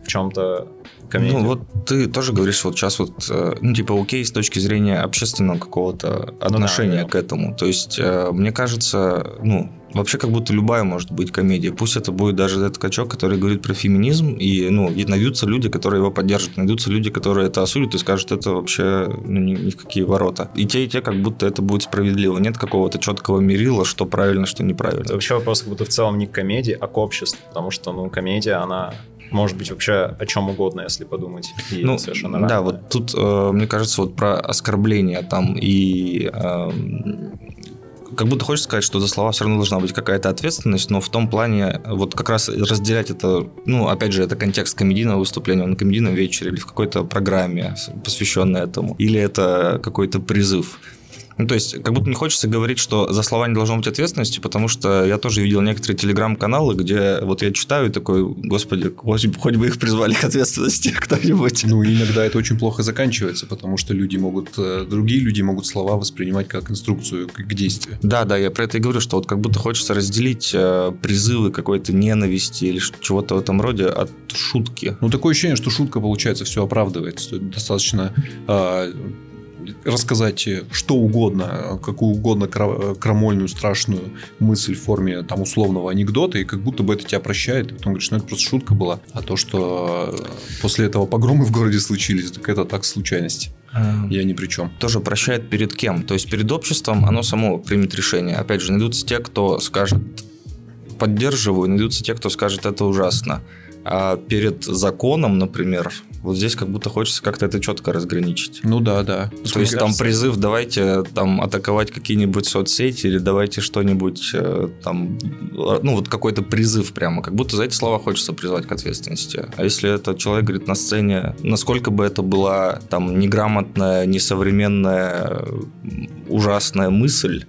в чем-то комедию. Ну, вот ты тоже говоришь вот сейчас вот, э, ну, типа, окей, с точки зрения общественного какого-то отношения Ну да. к этому. То есть, э, мне кажется, ну, вообще как будто любая может быть комедия. Пусть это будет даже этот качок, который говорит про феминизм, и, ну, и найдутся люди, которые его поддержат, найдутся люди, которые это осудят и скажут, это вообще ну, ни, ни в какие ворота. И те, и те, как будто это будет справедливо. Нет какого-то четкого мерила, что правильно, что неправильно. Это вообще вопрос как будто в целом не к комедии, а к обществу, потому что, ну, комедия, она может быть вообще о чем угодно, если подумать. И Ну, совершенно да, вот тут, э, мне кажется, вот про оскорбления там и... эм, как будто хочешь сказать, что за слова все равно должна быть какая-то ответственность, но в том плане вот как раз разделять это, ну, опять же, это контекст комедийного выступления на комедийном вечере или в какой-то программе, посвященной этому, или это какой-то призыв. Ну, то есть, как будто не хочется говорить, что за слова не должно быть ответственности, потому что я тоже видел некоторые телеграм-каналы, где вот я читаю и такой, господи, хоть, бы их призвали к ответственности кто-нибудь. Ну, иногда это очень плохо заканчивается, потому что люди могут, э, другие люди могут слова воспринимать как инструкцию к действию. Да, да, я про это и говорю, что вот как будто хочется разделить э, призывы какой-то ненависти или чего-то в этом роде от шутки. Ну, такое ощущение, что шутка, получается, все оправдывает. Достаточно а, рассказать э, что угодно, какую угодно кра- крамольную, страшную мысль в форме там условного анекдота, и как будто бы это тебя прощает. И потом говоришь, ну это просто шутка была. А то, что э, после этого погромы в городе случились, так это так случайность. Я ни при чем. Тоже прощает перед кем? То есть перед обществом оно само примет решение. Опять же, найдутся те, кто скажет поддерживаю, найдутся те, кто скажет это ужасно. А перед законом, например, вот здесь как будто хочется как-то это четко разграничить. Ну да, да. То есть там призыв, давайте там атаковать какие-нибудь соцсети или давайте что-нибудь э, там, э, ну вот какой-то призыв прямо, как будто за эти слова хочется призвать к ответственности. А если этот человек говорит на сцене, насколько бы это была там неграмотная, несовременная, ужасная мысль,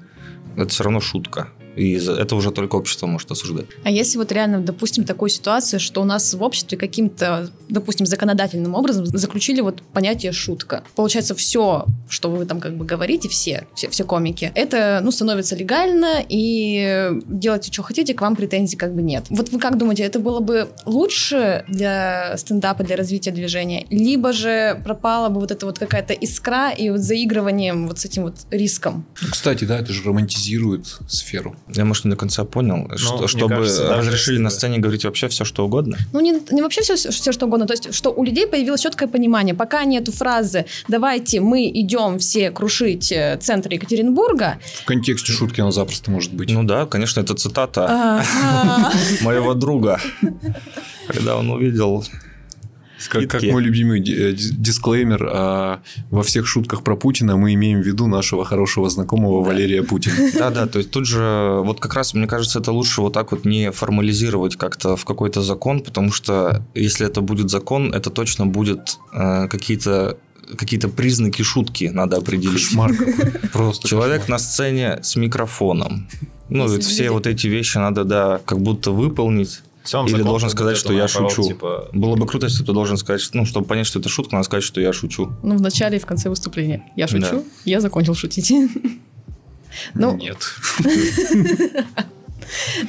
это все равно шутка. И это уже только общество может осуждать. А если вот реально, допустим, такую ситуацию, что у нас в обществе каким-то, допустим, законодательным образом заключили вот понятие шутка. Получается, все, что вы там как бы говорите, все, все, все комики, это, ну, становится легально, и делайте, что хотите, к вам претензий как бы нет. Вот вы как думаете, это было бы лучше для стендапа, для развития движения, либо же пропала бы вот эта вот какая-то искра и вот заигрыванием вот с этим вот риском? Ну, Кстати, да, это же романтизирует сферу. Я, может, не до конца понял, что, мне чтобы кажется, даже разрешили на сцене говорить вообще все, что угодно. Ну, не, не вообще все, все, что угодно. То есть, что у людей появилось четкое понимание. Пока нету фразы «давайте мы идем все крушить э, центр Екатеринбурга», В контексте шутки она запросто может быть. Ну да, конечно, это цитата моего друга, когда он увидел Как, как мой любимый э, дис- дисклеймер, а, во всех шутках про Путина мы имеем в виду нашего хорошего знакомого Валерия Путина. Да, да, то есть тут же, вот как раз, мне кажется, это лучше вот так вот не формализировать как-то в какой-то закон, потому что если это будет закон, это точно будет э, какие-то какие-то признаки шутки надо определить. Кошмар какой. Просто Человек кошмар. на сцене с микрофоном. Ну, ведь все вот эти вещи надо, да, как будто выполнить. В целом Или закон должен сказать, что я наоборот, шучу. Типа, Было бы круто, если бы ты должен сказать, что, ну, чтобы понять, что это шутка, надо сказать, что я шучу. ну, в начале и в конце выступления. Я шучу, Да. я закончил шутить. Ну, Нет.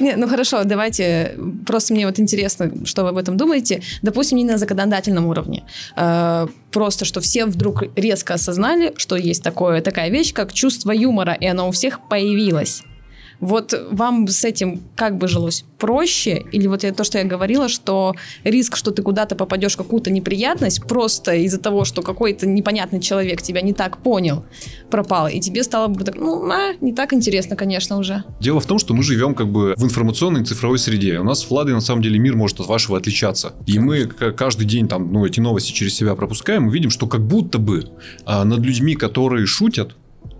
Не, ну хорошо, давайте. Просто мне вот интересно, что вы об этом думаете. Допустим, не на законодательном уровне. Э, Просто, что все вдруг резко осознали, что есть такое, такая вещь, как чувство юмора, и оно у всех появилось. Вот вам с этим как бы жилось проще? Или вот я- то, что я говорила, что риск, что ты куда-то попадешь в какую-то неприятность просто из-за того, что какой-то непонятный человек тебя не так понял, пропал, и тебе стало бы так, ну, а, не так интересно, конечно, уже. Дело в том, что мы живем как бы в информационной цифровой среде. У нас в Владе на самом деле мир может от вашего отличаться. И мы каждый день там, ну, эти новости через себя пропускаем, и видим, что как будто бы а, над людьми, которые шутят,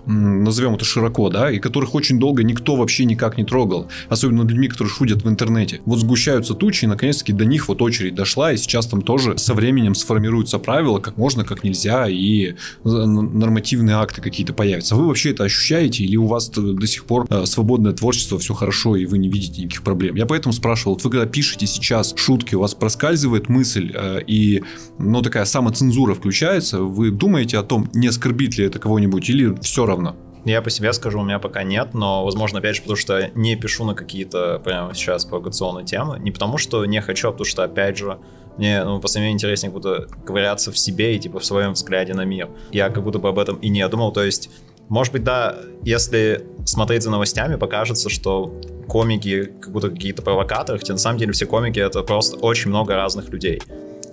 назовем это широко, да, и которых очень долго никто вообще никак не трогал, особенно людьми, которые шутят в интернете. Вот сгущаются тучи, и наконец-таки до них вот очередь дошла, и сейчас там тоже со временем сформируются правила, как можно, как нельзя, и э, нормативные акты какие-то появятся. Вы вообще это ощущаете, или у вас т- до сих пор э, свободное творчество, все хорошо, и вы не видите никаких проблем? Я поэтому спрашивал, вот вы когда пишете сейчас шутки, у вас проскальзывает мысль, э, и, ну, такая самоцензура включается, вы думаете о том, не оскорбит ли это кого-нибудь, или все равно? Я по себе скажу, у меня пока нет, но, возможно, опять же, потому что не пишу на какие-то прямо сейчас провокационные темы. Не потому, что не хочу, а потому что, опять же, мне, ну, по мне интереснее как будто ковыряться в себе и, типа, в своем взгляде на мир. Я как будто бы об этом и не думал, то есть, может быть, да, если смотреть за новостями, покажется, что комики как будто какие-то провокаторы, хотя на самом деле все комики — это просто очень много разных людей.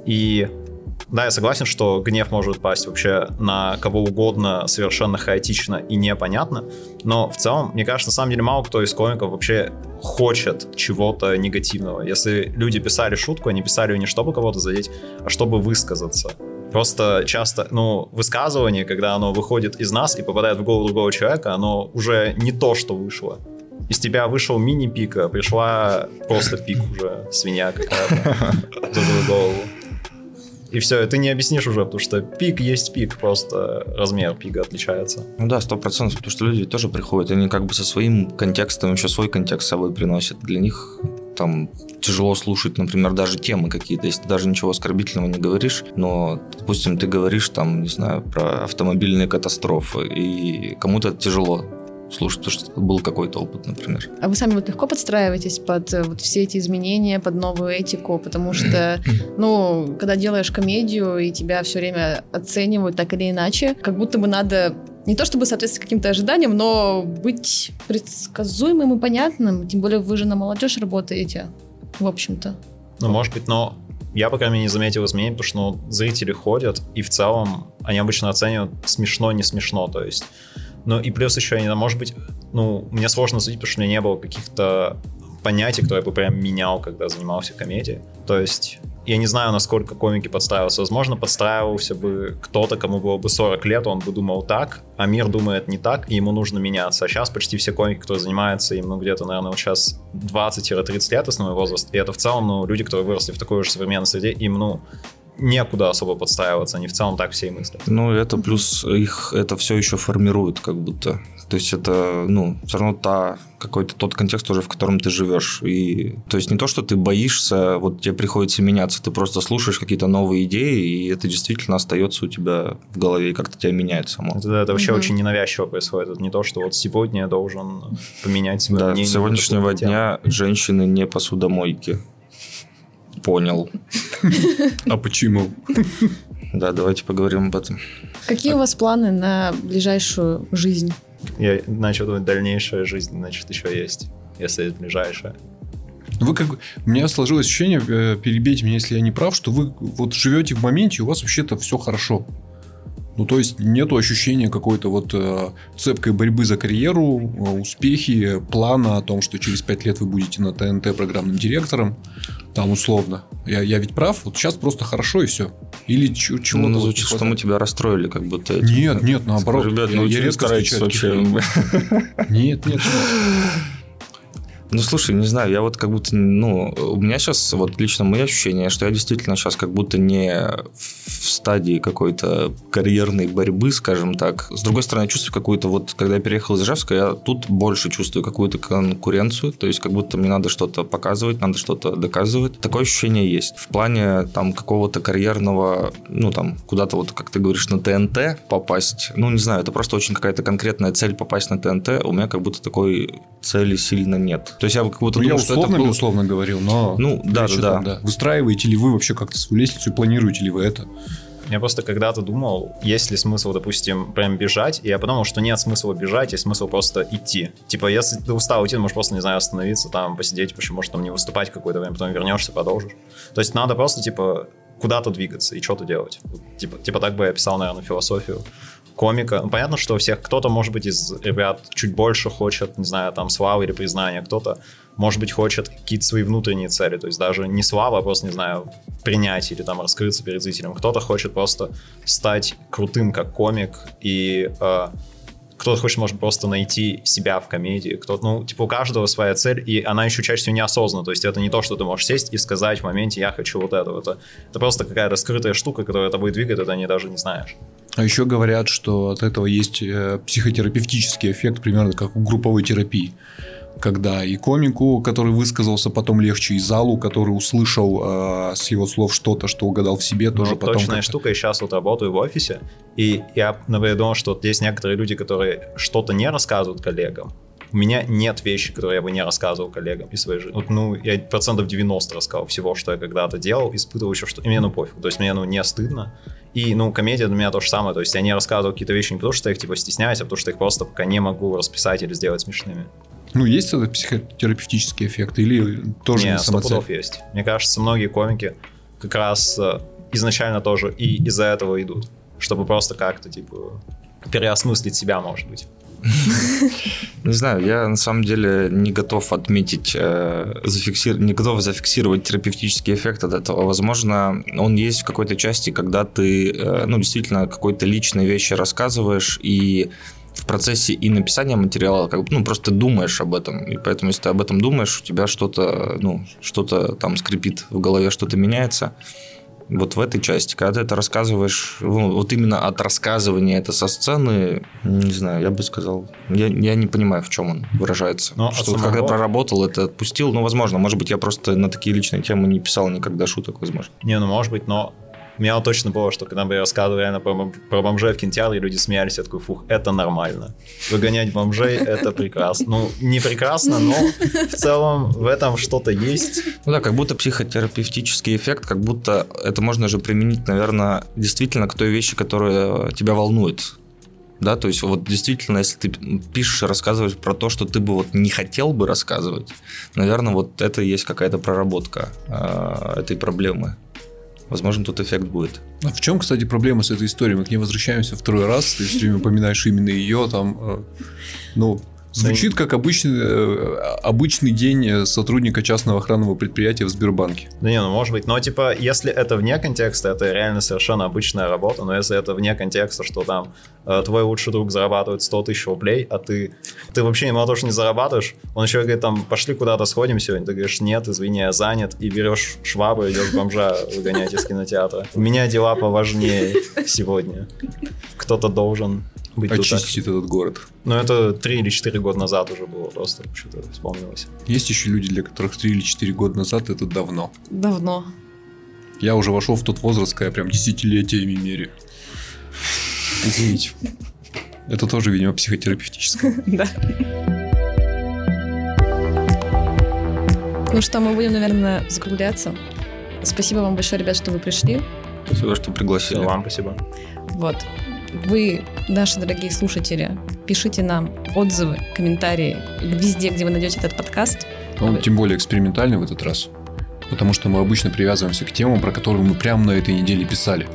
И да, я согласен, что гнев может пасть вообще на кого угодно совершенно хаотично и непонятно, но в целом, мне кажется, на самом деле мало кто из комиков вообще хочет чего-то негативного. Если люди писали шутку, они писали ее не чтобы кого-то задеть, а чтобы высказаться. Просто часто, ну, высказывание, когда оно выходит из нас и попадает в голову другого человека, оно уже не то, что вышло. Из тебя вышел мини-пик, а пришла просто пик уже, свинья какая-то в голову. И все, ты не объяснишь уже, потому что пик есть пик, просто размер пика отличается. Ну да, сто процентов, потому что люди тоже приходят, они как бы со своим контекстом еще свой контекст с собой приносят. Для них там тяжело слушать, например, даже темы какие-то, если ты даже ничего оскорбительного не говоришь, но, допустим, ты говоришь там, не знаю, про автомобильные катастрофы, и кому-то тяжело слушать, потому что был какой-то опыт, например. А вы сами вот легко подстраиваетесь под э, вот все эти изменения, под новую этику, потому что, ну, когда делаешь комедию и тебя все время оценивают так или иначе, как будто бы надо не то чтобы соответствовать каким-то ожиданиям, но быть предсказуемым и понятным. Тем более вы же на молодежь работаете, в общем-то. Ну, может быть, но я, по крайней мере, не заметил изменений, потому что ну, зрители ходят, и в целом они обычно оценивают смешно, не смешно, то есть. Ну, и плюс еще, не знаю, может быть, ну, мне сложно судить, потому что у меня не было каких-то понятий, которые я бы прям менял, когда занимался комедией. То есть, я не знаю, насколько комики подстраиваются. Возможно, подстраивался бы кто-то, кому было бы 40 лет, он бы думал так, а мир думает не так, и ему нужно меняться. А сейчас почти все комики, которые занимаются им, ну, где-то, наверное, вот сейчас 20-30 лет основной возраст, и это в целом, ну, люди, которые выросли в такой же современной среде, им, ну, некуда особо подстраиваться, они в целом так все и мыслят. Ну, это плюс их это все еще формирует, как будто. То есть это, ну, все равно та, какой-то тот контекст уже, в котором ты живешь. И, то есть не то, что ты боишься, вот тебе приходится меняться, ты просто слушаешь какие-то новые идеи, и это действительно остается у тебя в голове и как-то тебя меняет само. Это, это вообще Мгм. очень ненавязчиво происходит. Это не то, что вот сегодня я должен поменять свое Да, мнение. с на сегодняшнего дня женщины не посудомойки. Понял. А почему? Да, давайте поговорим об этом. Какие у вас планы на ближайшую жизнь? Я начал думать, дальнейшая жизнь, значит, еще есть. Если ближайшая. Вы как... У меня сложилось ощущение, э, перебейте меня, если я не прав, что вы вот живете в моменте, и у вас вообще-то все хорошо. Ну, то есть, нету ощущения какой-то вот э, цепкой борьбы за карьеру, э, успехи, плана о том, что через пять лет вы будете на ТНТ программным директором, там условно. Я, я ведь прав? Вот сейчас просто хорошо и все. Или чего-то... Ну, звучит, что мы тебя расстроили, как будто. этим. Нет, нет, наоборот. Ребят, Я- ну я вы редко вообще? Нет, нет, нет. Ну, слушай, не знаю, я вот как будто, ну, у меня сейчас, вот лично мои ощущения, что я действительно сейчас как будто не в стадии какой-то карьерной борьбы, скажем так. С другой стороны, я чувствую какую-то, вот, когда я переехал из Ижевска, я тут больше чувствую какую-то конкуренцию, то есть как будто мне надо что-то показывать, надо что-то доказывать. Такое ощущение есть. В плане там какого-то карьерного, ну, там, куда-то вот, как ты говоришь, на ТНТ попасть, ну, не знаю, это просто очень какая-то конкретная цель попасть на ТНТ, у меня как будто такой цели сильно нет. То есть я как будто Ну, я думал, что это условно, был- условно говорил, но... Ну, да, да, там, да. Выстраиваете ли вы вообще как-то свою лестницу и планируете ли вы это? Я просто когда-то думал, есть ли смысл, допустим, прям бежать, и я подумал, что нет смысла бежать, есть смысл просто идти. Типа, если ты устал идти, ты можешь просто, не знаю, остановиться, там, посидеть, почему может там не выступать какое-то время, потом вернешься, продолжишь. То есть надо просто, типа, куда-то двигаться и что-то делать. Типа, типа так бы я описал, наверное, философию комика. Ну, понятно, что у всех, кто-то, может быть, из ребят чуть больше хочет, не знаю, там, славы или признания, кто-то, может быть, хочет какие-то свои внутренние цели, то есть даже не слава, а просто, не знаю, принять или там раскрыться перед зрителем. Кто-то хочет просто стать крутым как комик и э, кто-то хочет, может, просто найти себя в комедии, кто ну, типа, у каждого своя цель, и она еще чаще всего неосознанна, то есть это не то, что ты можешь сесть и сказать в моменте, я хочу вот это, это, это просто какая-то скрытая штука, которая тобой двигает, это не даже не знаешь. А еще говорят, что от этого есть э, психотерапевтический эффект, примерно как у групповой терапии когда и комику, который высказался, потом легче, и залу, который услышал э, с его слов что-то, что угадал в себе, тоже ну, потом. Точная как-то... штука, я сейчас вот работаю в офисе, и я, например, думал, что вот есть некоторые люди, которые что-то не рассказывают коллегам. У меня нет вещи, которые я бы не рассказывал коллегам из своей жизни. Вот, ну, я процентов 90 рассказал всего, что я когда-то делал, испытывал еще что... И мне, ну, пофиг. То есть мне, ну, не стыдно. И, ну, комедия для меня то же самое. То есть я не рассказываю какие-то вещи не потому, что я их, типа, стесняюсь, а потому что я их просто пока не могу расписать или сделать смешными. Ну, есть этот психотерапевтический эффект или тоже не, не самоцель? есть. Мне кажется, многие комики как раз э, изначально тоже и из-за этого идут, чтобы просто как-то, типа, переосмыслить себя, может быть. Не знаю, я на самом деле не готов отметить, э, зафиксир... не готов зафиксировать терапевтический эффект от этого. Возможно, он есть в какой-то части, когда ты, э, ну, действительно, какой-то личные вещи рассказываешь, и в процессе и написания материала, как бы, ну, просто думаешь об этом. И поэтому, если ты об этом думаешь, у тебя что-то, ну, что-то там скрипит в голове, что-то меняется. Вот в этой части, когда ты это рассказываешь, ну, вот именно от рассказывания это со сцены, не знаю, я бы сказал, я, я не понимаю, в чем он выражается. Но что вот самого... когда проработал, это отпустил, ну, возможно, может быть, я просто на такие личные темы не писал никогда шуток, возможно. Не, ну, может быть, но у меня вот точно было, что когда я рассказывал реально про, про бомжей в кинотеатре, люди смеялись, я такой, фух, это нормально. Выгонять бомжей — это прекрасно. Ну, не прекрасно, но в целом в этом что-то есть. Ну да, как будто психотерапевтический эффект, как будто это можно же применить, наверное, действительно к той вещи, которая тебя волнует. Да, то есть вот действительно, если ты пишешь и рассказываешь про то, что ты бы вот не хотел бы рассказывать, наверное, вот это и есть какая-то проработка э, этой проблемы возможно, тут эффект будет. А в чем, кстати, проблема с этой историей? Мы к ней возвращаемся второй раз, ты все время упоминаешь именно ее, там, э, ну, Звучит как обычный, э, обычный день сотрудника частного охранного предприятия в Сбербанке. Да не, ну может быть. Но типа, если это вне контекста, это реально совершенно обычная работа. Но если это вне контекста, что там э, твой лучший друг зарабатывает 100 тысяч рублей, а ты, ты вообще мало что не зарабатываешь, он еще говорит, там, пошли куда-то сходим сегодня. Ты говоришь, нет, извини, я занят. И берешь швабру, идешь бомжа выгонять из кинотеатра. У меня дела поважнее сегодня. Кто-то должен быть Очистить этот город. Ну, это 3 или 4 года назад уже было просто, что-то вспомнилось. Есть еще люди, для которых 3 или 4 года назад это давно. Давно. Я уже вошел в тот возраст, когда я прям десятилетиями меряю. Извините. Это тоже, видимо, психотерапевтическое. Да. Ну что, мы будем, наверное, закругляться. Спасибо вам большое, ребят, что вы пришли. Спасибо, что пригласили. Вам спасибо. Вот. Вы, наши дорогие слушатели, пишите нам отзывы, комментарии везде, где вы найдете этот подкаст. Он тем более экспериментальный в этот раз, потому что мы обычно привязываемся к темам, про которые мы прямо на этой неделе писали.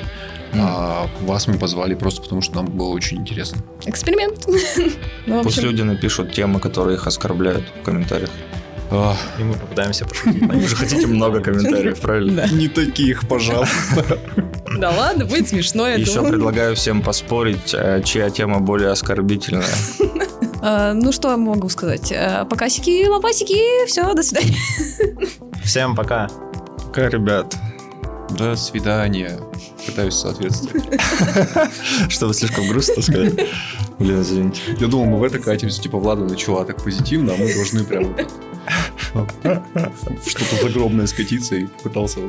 А вас мы позвали просто потому, что нам было очень интересно. Эксперимент. ну, Пусть люди напишут темы, которые их оскорбляют в комментариях. А... И мы попытаемся пошутить. Вы же хотите много комментариев, правильно? Не таких, пожалуйста. Да ладно, будет смешно, я Еще предлагаю всем поспорить, э, чья тема более оскорбительная. А, ну, что я могу сказать? А, покасики, лопасики, все, до свидания. Всем пока. Пока, ребят. До свидания. Пытаюсь соответствовать. Чтобы слишком грустно сказать. Блин, извините. Я думал, мы в это катимся, типа, Влада начала так позитивно, а мы должны прям что-то загробное скатиться и пытался